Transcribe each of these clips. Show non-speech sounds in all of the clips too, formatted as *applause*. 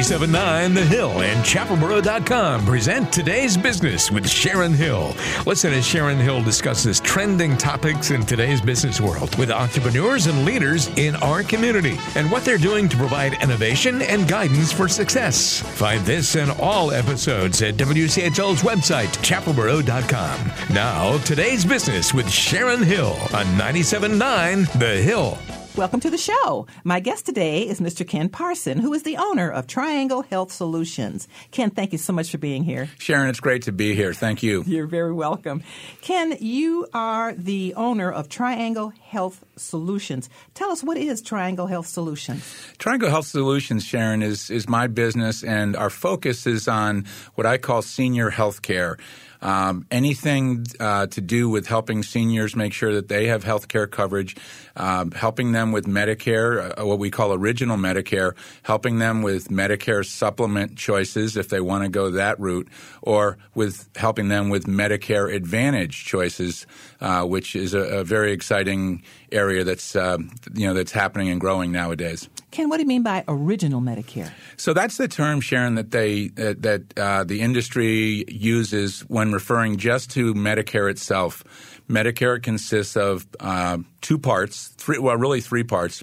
97.9 The Hill and chapelboro.com present today's business with Sharon Hill. Listen as Sharon Hill discusses trending topics in today's business world with entrepreneurs and leaders in our community and what they're doing to provide innovation and guidance for success. Find this and all episodes at WCHL's website, chapelboro.com. Now, today's business with Sharon Hill on 97.9 The Hill. Welcome to the show. My guest today is Mr. Ken Parsons, who is the owner of Triangle Health Solutions. Ken, thank you so much for being here. Sharon, it's great to be here. Thank you. You're very welcome. Ken, you are the owner of Triangle Health Solutions. Tell us what is Triangle Health Solutions? Triangle Health Solutions, Sharon, is, is my business, and our focus is on what I call senior health care. Um, anything uh, to do with helping seniors make sure that they have health care coverage, um, helping them with Medicare, uh, what we call original Medicare, helping them with Medicare supplement choices if they want to go that route, or with helping them with Medicare Advantage choices, uh, which is a, a, very exciting area that's uh, you know that's happening and growing nowadays. Ken, what do you mean by original Medicare? So that's the term, Sharon, that they that uh, the industry uses when referring just to Medicare itself. Medicare consists of uh, two parts, three, well, really three parts.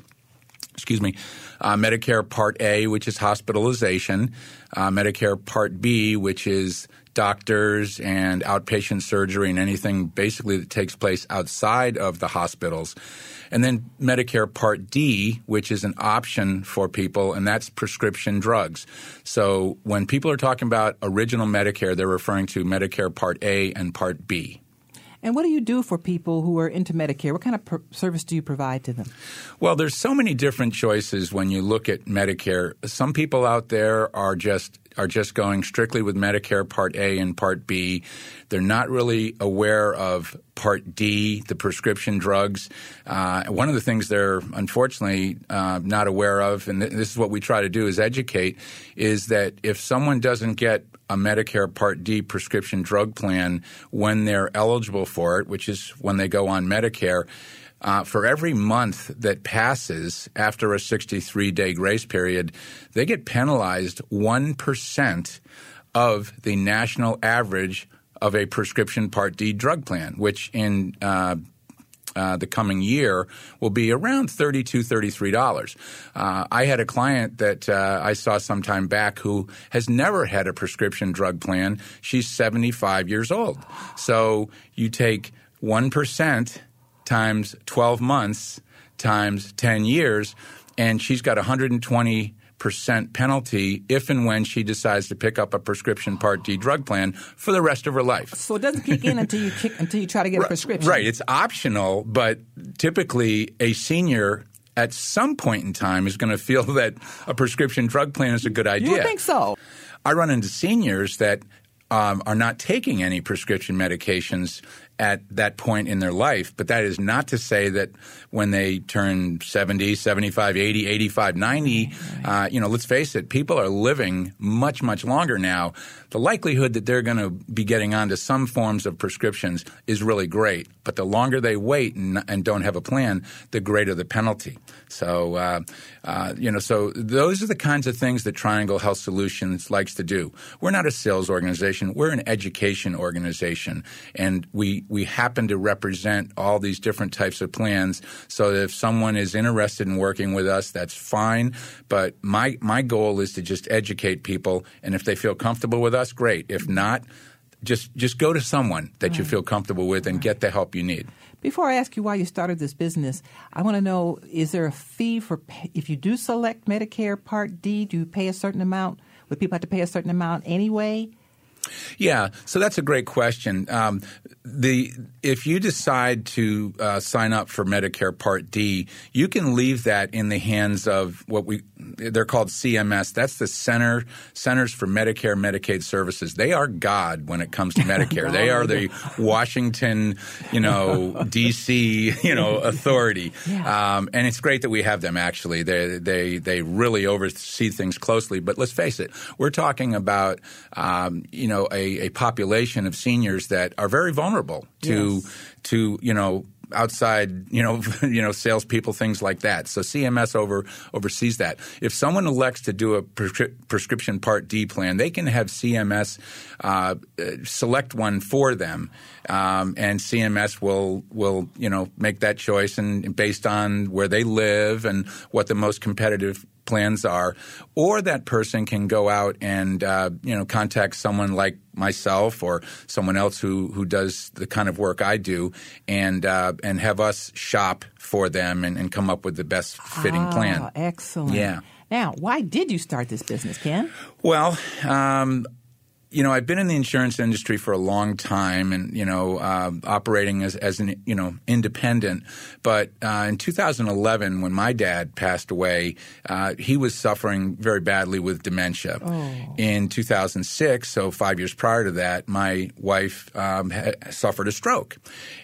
Excuse me. Uh, Medicare Part A, which is hospitalization. Uh, Medicare Part B, which is doctors and outpatient surgery and anything basically that takes place outside of the hospitals. And then Medicare Part D, which is an option for people, and that's prescription drugs. So when people are talking about original Medicare, they're referring to Medicare Part A and Part B. And what do you do for people who are into Medicare? What kind of service do you provide to them? Well, there's so many different choices when you look at Medicare. Some people out there are just are just going strictly with Medicare Part A and Part B. They're not really aware of Part D, the prescription drugs. Uh, one of the things they're unfortunately uh, not aware of, and th- this is what we try to do, is educate, is that if someone doesn't get a Medicare Part D prescription drug plan when they're eligible for it, which is when they go on Medicare, uh, for every month that passes after a 63 day grace period, they get penalized 1% of the national average of a prescription Part D drug plan, which in uh, uh, the coming year will be around $32, $33. Uh, I had a client that uh, I saw some time back who has never had a prescription drug plan. She's 75 years old. So you take 1% times 12 months times 10 years, and she's got 120 percent penalty if and when she decides to pick up a prescription Part D drug plan for the rest of her life. So it doesn't kick in until you kick, until you try to get a prescription. Right. It's optional, but typically a senior at some point in time is going to feel *laughs* that a prescription drug plan is a good idea. You think so? I run into seniors that um, are not taking any prescription medications at that point in their life. But that is not to say that when they turn 70, 75, 80, 85, 90, right. uh, you know, let's face it, people are living much, much longer now. The likelihood that they're going to be getting onto some forms of prescriptions is really great. But the longer they wait and, and don't have a plan, the greater the penalty. So, uh, uh, you know, so those are the kinds of things that Triangle Health Solutions likes to do. We're not a sales organization. We're an education organization. And we, we happen to represent all these different types of plans so if someone is interested in working with us, that's fine. But my, my goal is to just educate people. And if they feel comfortable with us, great. If not, just just go to someone that right. you feel comfortable with and right. get the help you need. Before I ask you why you started this business, I want to know: is there a fee for if you do select Medicare Part D? Do you pay a certain amount? Would people have to pay a certain amount anyway? Yeah, so that's a great question. Um, the if you decide to uh, sign up for Medicare Part D, you can leave that in the hands of what we they're called CMS. That's the Center Centers for Medicare Medicaid Services. They are God when it comes to *laughs* Medicare. they are the Washington, you know, *laughs* D.C. you know authority, yeah. um, and it's great that we have them. Actually, they they they really oversee things closely. But let's face it, we're talking about um, you know a, a population of seniors that are very vulnerable to yes. to you know outside, you know, *laughs* you know, salespeople, things like that. So CMS over oversees that. If someone elects to do a prescri- prescription Part D plan, they can have CMS uh, select one for them, um, and CMS will will you know make that choice and based on where they live and what the most competitive plans are, or that person can go out and uh, you know contact someone like myself or someone else who who does the kind of work I do, and uh, and have us shop for them and, and, come up with the best fitting oh, plan. Excellent. Yeah. Now, why did you start this business, Ken? Well, um, you know, I've been in the insurance industry for a long time, and you know, uh, operating as, as an you know independent. But uh, in 2011, when my dad passed away, uh, he was suffering very badly with dementia. Oh. In 2006, so five years prior to that, my wife um, suffered a stroke,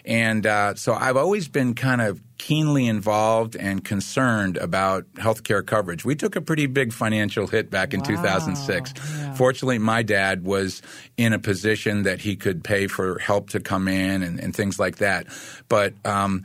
and uh, so I've always been kind of keenly involved and concerned about healthcare coverage. We took a pretty big financial hit back in wow. 2006. Yeah. Fortunately, my dad was in a position that he could pay for help to come in and, and things like that. But um,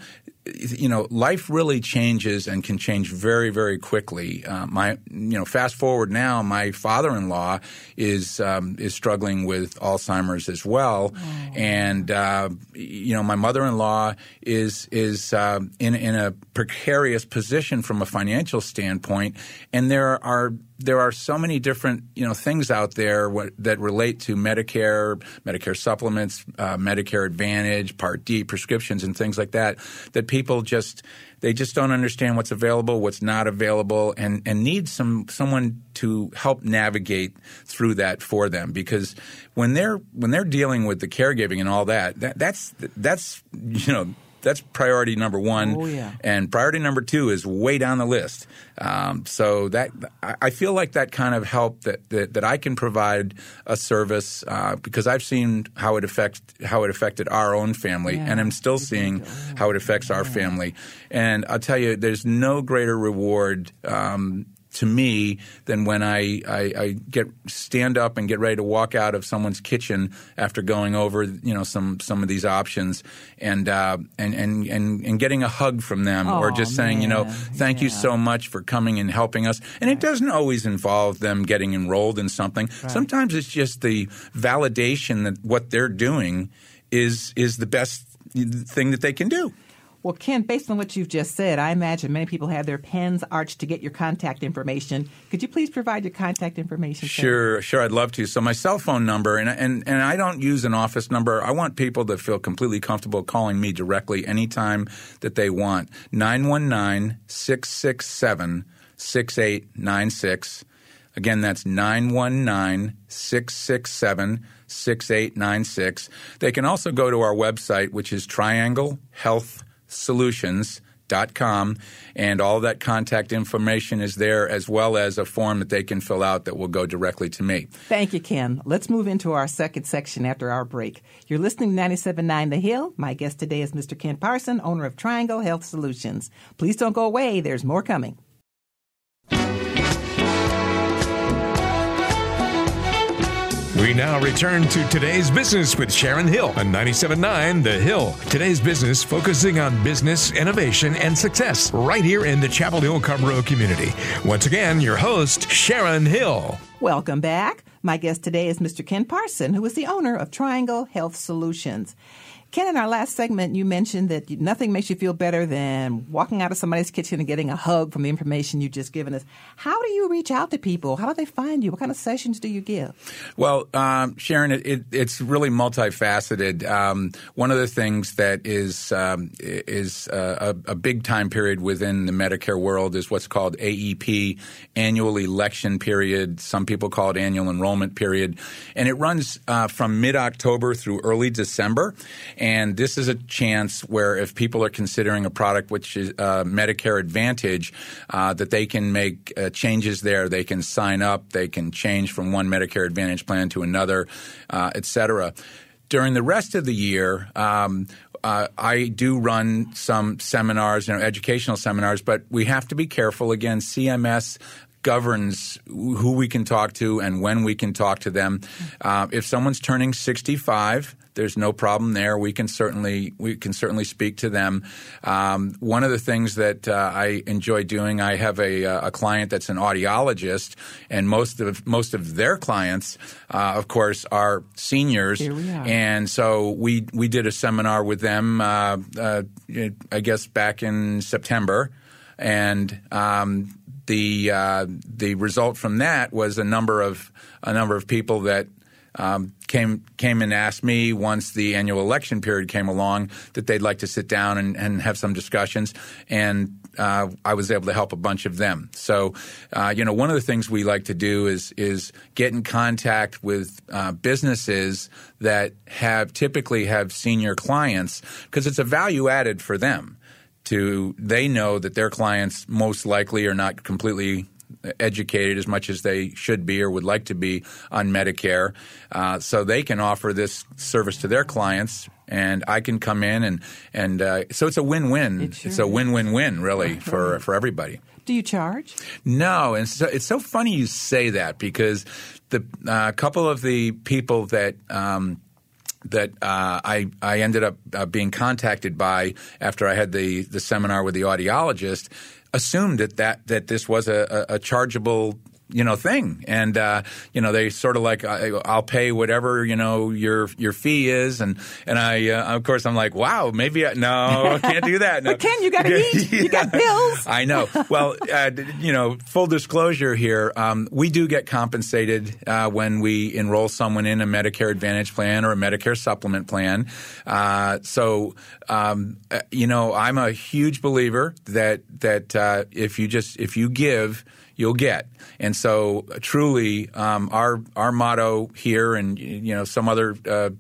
you know, life really changes and can change very, very quickly. Uh, my, you know, fast forward now, my father-in-law is um, is struggling with Alzheimer's as well, oh. and uh, you know, my mother-in-law is is uh, in in a precarious position from a financial standpoint, and there are there are so many different you know things out there what, that relate to Medicare, Medicare supplements, uh, Medicare Advantage, Part D prescriptions, and things like that. That people just they just don't understand what's available, what's not available, and and need some someone to help navigate through that for them. Because when they're when they're dealing with the caregiving and all that, that that's that's you know that's priority number one. Oh, yeah. And priority number two is way down the list. Um, so that I feel like that kind of help that that, that I can provide a service uh, because I've seen how it affects how it affected our own family, yeah. and I'm still seeing how it affects our yeah. family. And I'll tell you, there's no greater reward um, to me than when I, I, I, get stand up and get ready to walk out of someone's kitchen after going over you know some some of these options and uh, and, and and and getting a hug from them oh, or just saying man. you know thank yeah. you so much for coming and helping us and it doesn't always involve them getting enrolled in something right. sometimes it's just the validation that what they're doing is is the best thing that they can do. Well, Ken, based on what you've just said, I imagine many people have their pens arched to get your contact information. Could you please provide your contact information? Sure, sure, I'd love to. So my cell phone number, and, and, and I don't use an office number. I want people to feel completely comfortable calling me directly anytime that they want. 919-667-6896. Again, that's 919 667 6896. They can also go to our website, which is trianglehealthsolutions.com, and all that contact information is there, as well as a form that they can fill out that will go directly to me. Thank you, Ken. Let's move into our second section after our break. You're listening to 97.9 The Hill. My guest today is Mr. Ken Parsons, owner of Triangle Health Solutions. Please don't go away. There's more coming. We now return to today's business with Sharon Hill on 97.9 The Hill. Today's business focusing on business, innovation, and success right here in the Chapel Hill Carrboro community. Once again, your host, Sharon Hill. Welcome back. My guest today is Mr. Ken Parsons, who is the owner of Triangle Health Solutions. Ken, in our last segment, you mentioned that nothing makes you feel better than walking out of somebody's kitchen and getting a hug from the information you've just given us. How do you reach out to people? How do they find you? What kind of sessions do you give? Well, um, Sharon, it, it, it's really multifaceted. Um, one of the things that is um, is a, a, big time period within the Medicare world is what's called AEP, annual election period. Some people call it annual enrollment period, and it runs uh, from mid October through early December. And this is a chance where if people are considering a product which is uh, Medicare Advantage, uh, that they can make uh, changes there. They can sign up. They can change from one Medicare Advantage plan to another, uh, et cetera. During the rest of the year, um, uh, I do run some seminars, you know, educational seminars, but we have to be careful. Again, CMS governs who we can talk to and when we can talk to them. Uh, if someone's turning 65, there's no problem there. We can certainly we can certainly speak to them. Um, one of the things that uh, I enjoy doing, I have a, uh, a, client that's an audiologist, and most of most of their clients, uh, of course, are seniors. Here we are. And so we we did a seminar with them. Uh, uh, I guess back in September, and um, the uh, the result from that was a number of a number of people that um, came came and asked me once the annual election period came along that they'd like to sit down and, and have some discussions, and uh, I was able to help a bunch of them. So, uh, you know, one of the things we like to do is is get in contact with uh, businesses that have typically have senior clients because it's a value added for them. To they know that their clients most likely are not completely educated as much as they should be or would like to be on Medicare. Uh, so they can offer this service to their clients. And I can come in and and uh, so it's a win-win. It sure it's a win-win-win, really, for for everybody. Do you charge? No, and so, it's so funny you say that because the uh, couple of the people that. Um, that uh, I I ended up uh, being contacted by after I had the the seminar with the audiologist assumed that that, that this was a, a, a chargeable you know thing. And uh, you know they sort of like I'll pay whatever you know your your fee is. And and I uh, of course I'm like wow maybe I, no I *laughs* can't do that. No. but Ken you got to eat. You got *laughs* bills. I know. Well *laughs* uh, you know full disclosure here um, we do get compensated uh, when we enroll someone in a Medicare Advantage plan or a Medicare supplement plan. Uh, so um, uh, you know I'm a huge believer that that if you just if you give you'll get. And so, truly, um, our our motto here, and you know, some other. Uh,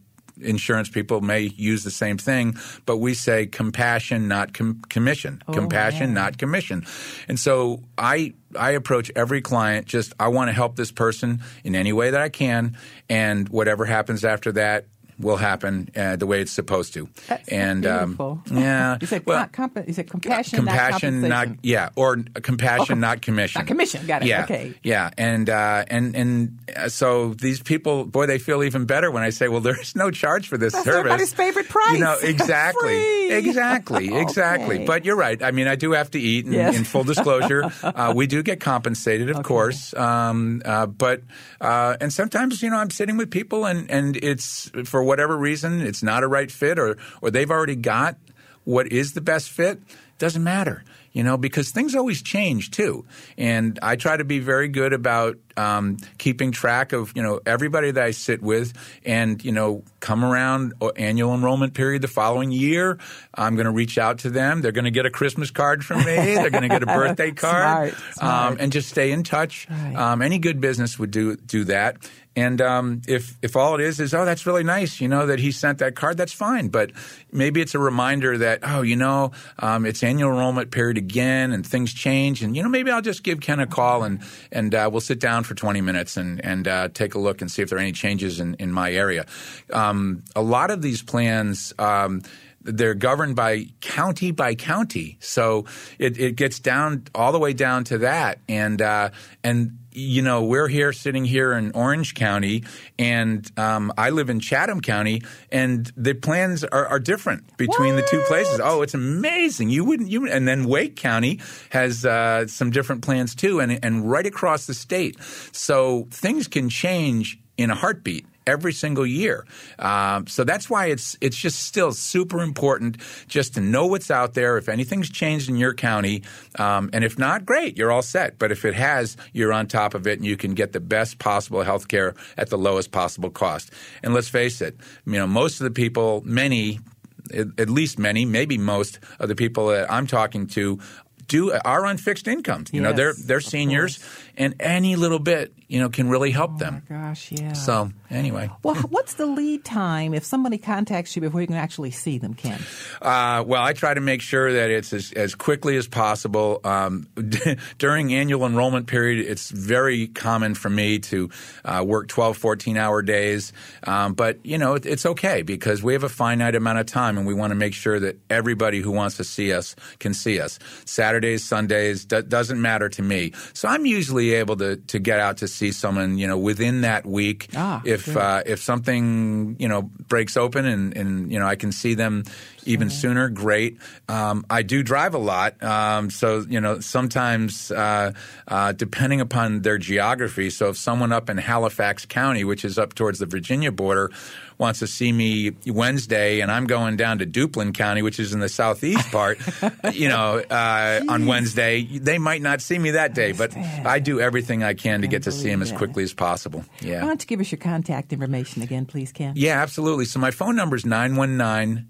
insurance people may use the same thing, but we say compassion, not com- commission. Oh, compassion, not commission. And so I I approach every client just I want to help this person in any way that I can, and whatever happens after that will happen uh, the way it's supposed to. That's and beautiful. Um, yeah, you said well, com- comp- you said compassion, compassion, not not yeah, or compassion, Oh, not commission. not commission. Got it. Yeah, Okay. yeah, and uh, and and uh, so these people, boy, they feel even better when I say, well, *laughs* there's no charge for this That's service. everybody's favorite price. You know, *laughs* exactly, exactly, *laughs* exactly. Okay. But you're right. I mean, I do have to eat. And, Yes. In full disclosure, uh, we do get compensated, of Okay. course. Um, uh, but uh, and sometimes, you know, I'm sitting with people, and and it's for whatever reason, it's not a right fit, or or they've already got what is the best fit. Doesn't matter you know, because things always change too. And I try to be very good about um, keeping track of, you know, everybody that I sit with and, you know, come around annual enrollment period the following year. I'm going to reach out to them. They're going to get a Christmas card from me. They're going to get a *laughs* birthday card. Smart, smart. Um, and just stay in touch. Right. Um, any good business would do do that. And um, if if all it is is oh that's really nice, you know that he sent that card, that's fine. But maybe it's a reminder that oh you know um, it's annual enrollment period again, and things change, and you know maybe I'll just give Ken a call and and uh, we'll sit down for 20 minutes and and uh, take a look and see if there are any changes in in my area. Um, a lot of these plans. They're governed by county by county, so it, it gets down all the way down to that, and uh, and you know we're here sitting here in Orange County, and um, I live in Chatham County, and the plans are, are different between the two places. Oh, it's amazing! You wouldn't you and then Wake County has uh, some different plans too, and and right across the state, so things can change in a heartbeat every single year. Um, so that's why it's it's just still super important just to know what's out there. If anything's changed in your county, um, and if not, great, you're all set. But if it has, you're on top of it, and you can get the best possible health care at the lowest possible cost. And let's face it, you know, most of the people, many. At least many, maybe most of the people that I'm talking to do are on fixed incomes. You know, they're they're seniors, course. And any little bit, you know, can really help Oh them. my gosh, yeah. So anyway, *laughs* well, what's the lead time if somebody contacts you before you can actually see them, Ken? uh, well, I try to make sure that it's as, as quickly as possible. Um, *laughs* during annual enrollment period, it's very common for me to uh, work 12, 14 hour days. Um, but, you know, it, it's okay because we have a finite amount of time and we want to make sure that everybody who wants to see us can see us. Saturdays, Sundays, do, doesn't matter to me. So I'm usually able to to get out to see someone, you know, within that week. Ah, if uh, if something you know breaks open and and you know I can see them even sooner, great. Um, I do drive a lot, um, so you know sometimes uh, uh, depending upon their geography. So if someone up in Halifax County, which is up towards the Virginia border, wants to see me Wednesday, and I'm going down to Duplin County, which is in the southeast *laughs* part, you know, uh, on Wednesday, they might not see me that day, but. I do everything I can to get to see them as quickly as possible. Yeah. Why don't you give us your contact information again, please, Ken? Yeah, absolutely. So my phone number is 919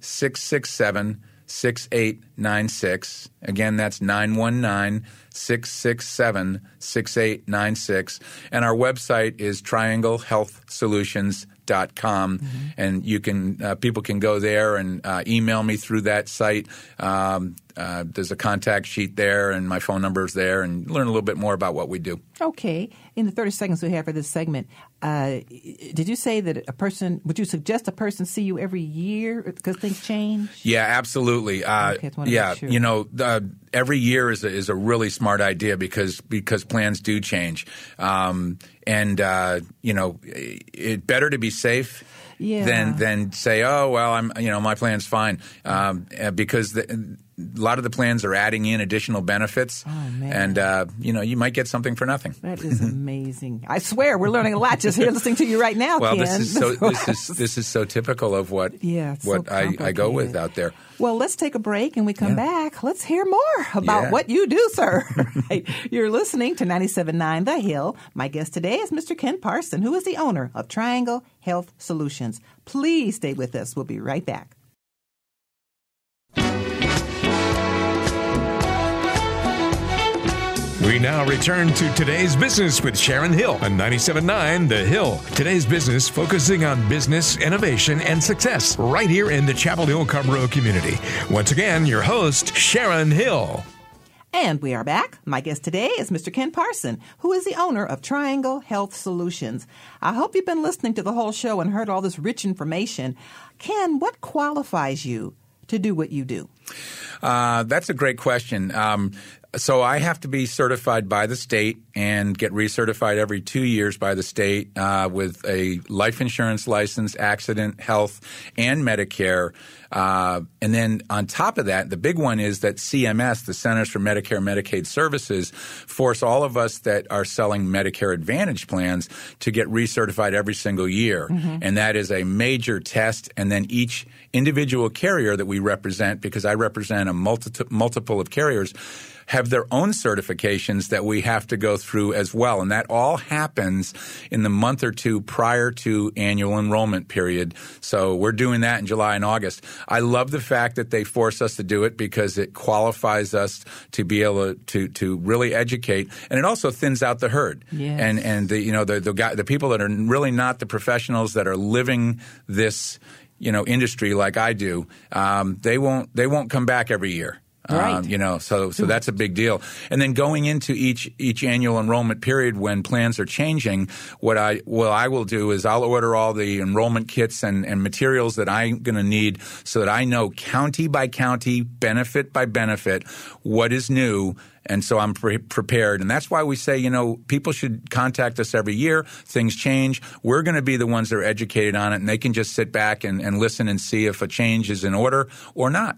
667 6896. Again, that's 919 667 6896. And our website is trianglehealthsolutions.com. And you can, uh, people can go there and uh, email me through that site. Um, uh, there's a contact sheet there, and my phone number is there, and learn a little bit more about what we do. Okay. In the 30 seconds we have for this segment, uh, did you say that a person, would you suggest a person see you every year because things change? Yeah, absolutely. Uh, Okay, yeah, sure. you know, uh, every year is a, is a really smart idea because because plans do change, um, and uh, you know, it better to be safe. Yeah. Than than say oh well I'm you know my plan's fine um, uh, because the, a lot of the plans are adding in additional benefits Oh, man. and uh, you know you might get something for nothing. That is amazing. I swear we're learning a lot just here listening to you right now, Well, Ken. this is so *laughs* this is this is so typical of what Yeah, it's so what I, I go with out there. Well, let's take a break and we come Yeah. back. Let's hear more about Yeah. what you do, sir. *laughs* Right. You're listening to 97.9 The Hill. My guest today is Mr. Ken Parsons, who is the owner of Triangle Health Solutions. Please stay with us. We'll be right back. We now return to today's business with Sharon Hill on 97.9 The Hill. Today's business focusing on business, innovation, and success right here in the Chapel Hill Carrboro community. Once again, your host, Sharon Hill. And we are back. My guest today is Mr. Ken Parsons, who is the owner of Triangle Health Solutions. I hope you've been listening to the whole show and heard all this rich information. Ken, what qualifies you to do what you do? Uh, that's a great question. Um, so I have to be certified by the state and get recertified every two years by the state uh, with a life insurance license, accident, health, and Medicare. Uh, and then on top of that, the big one is that CMS, the Centers for Medicare and Medicaid Services, force all of us that are selling Medicare Advantage plans to get recertified every single year. And that is a major test. And then each individual carrier that we represent, because I represent a multi- multiple of carriers, have their own certifications that we have to go through as well. And that all happens in the month or two prior to annual enrollment period. So we're doing that in July and August. I love the fact that they force us to do it because it qualifies us to be able to, to really educate. And it also thins out the herd. Yes. And, and the, you know, the, the, guy, the people that are really not the professionals that are living this, you know, industry like I do, um, they won't, they won't come back every year. Right. Um, you know, so so that's a big deal. And then going into each each annual enrollment period when plans are changing, what I what I will do is I'll order all the enrollment kits and, and materials that I'm going to need so that I know county by county, benefit by benefit, what is new. And so I'm pre- prepared. And that's why we say, you know, people should contact us every year. Things change. We're going to be the ones that are educated on it, and they can just sit back and, and listen and see if a change is in order or not.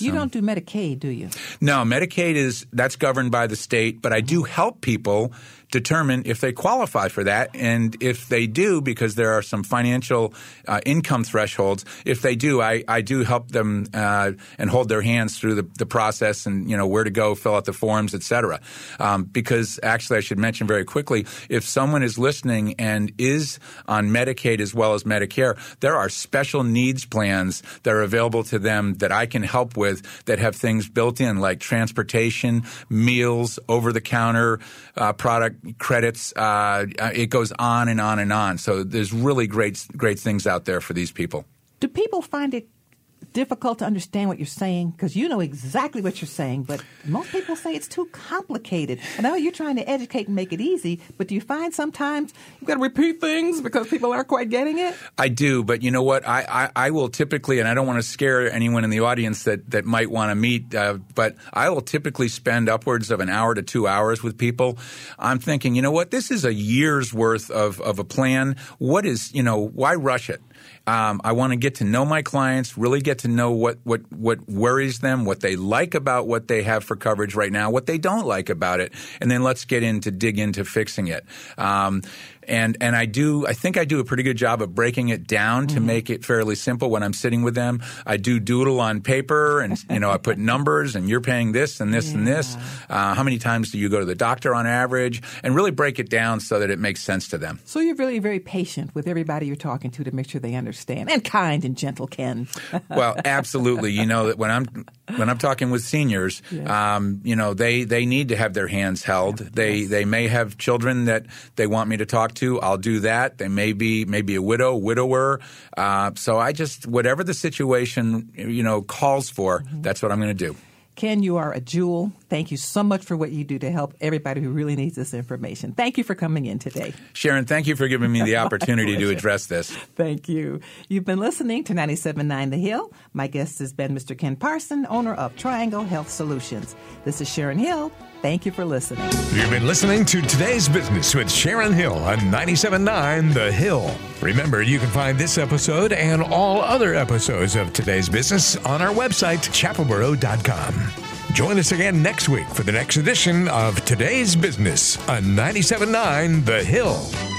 You don't do Medicaid, do you? No, Medicaid is that's governed by the state, but I do help people determine if they qualify for that, and if they do, because there are some financial uh, income thresholds. If they do, I, I do help them uh, and hold their hands through the, the process, and you know where to go, fill out the forms, et cetera. Um, because actually, I should mention very quickly, if someone is listening and is on Medicaid as well as Medicare, there are special needs plans that are available to them that I can help with that have things built in like transportation, meals, over the counter uh, product credits. Uh, it goes on and on and on. So there's really great great things out there for these people. Do people find it difficult to understand what you're saying? Because you know exactly what you're saying, but most people say it's too complicated. I know you're trying to educate and make it easy, but do you find sometimes you've got to repeat things because people aren't quite getting it? I do, but you know what? I, I, I will typically, and I don't want to scare anyone in the audience that, that might want to meet, uh, but I will typically spend upwards of an hour to two hours with people. I'm thinking, you know what? This is a year's worth of, of a plan. What is, you know, why rush it? Um, I want to get to know my clients, really get to know what, what, what worries them, what they like about what they have for coverage right now, what they don't like about it, and then let's get into dig into fixing it. Um, and and I do I think I do a pretty good job of breaking it down to mm-hmm. make it fairly simple when I'm sitting with them. I do doodle on paper, and *laughs* you know I put numbers, and you're paying this and this yeah. and this. Uh, how many times do you go to the doctor on average? And really break it down so that it makes sense to them. So you're really very patient with everybody you're talking to to make sure they understand, and kind and gentle, Ken. *laughs* well, absolutely. You know that when I'm when I'm talking with seniors, yeah. um, you know they they need to have their hands held. They yes. they may have children that they want me to talk to, I'll do that. They may be maybe a widow, widower. Uh, so I just whatever the situation you know calls for, mm-hmm. that's what I'm going to do. Ken, you are a jewel. Thank you so much for what you do to help everybody who really needs this information. Thank you for coming in today. Sharon, thank you for giving me the *laughs* opportunity to address this. Thank you. You've been listening to 97.9 The Hill. My guest has been Mr. Ken Parsons, owner of Triangle Health Solutions. This is Sharon Hill. Thank you for listening. You've been listening to Today's Business with Sharon Hill on 97.9 The Hill. Remember, you can find this episode and all other episodes of Today's Business on our website, chapelboro.com. Join us again next week for the next edition of Today's Business on 97.9 The Hill.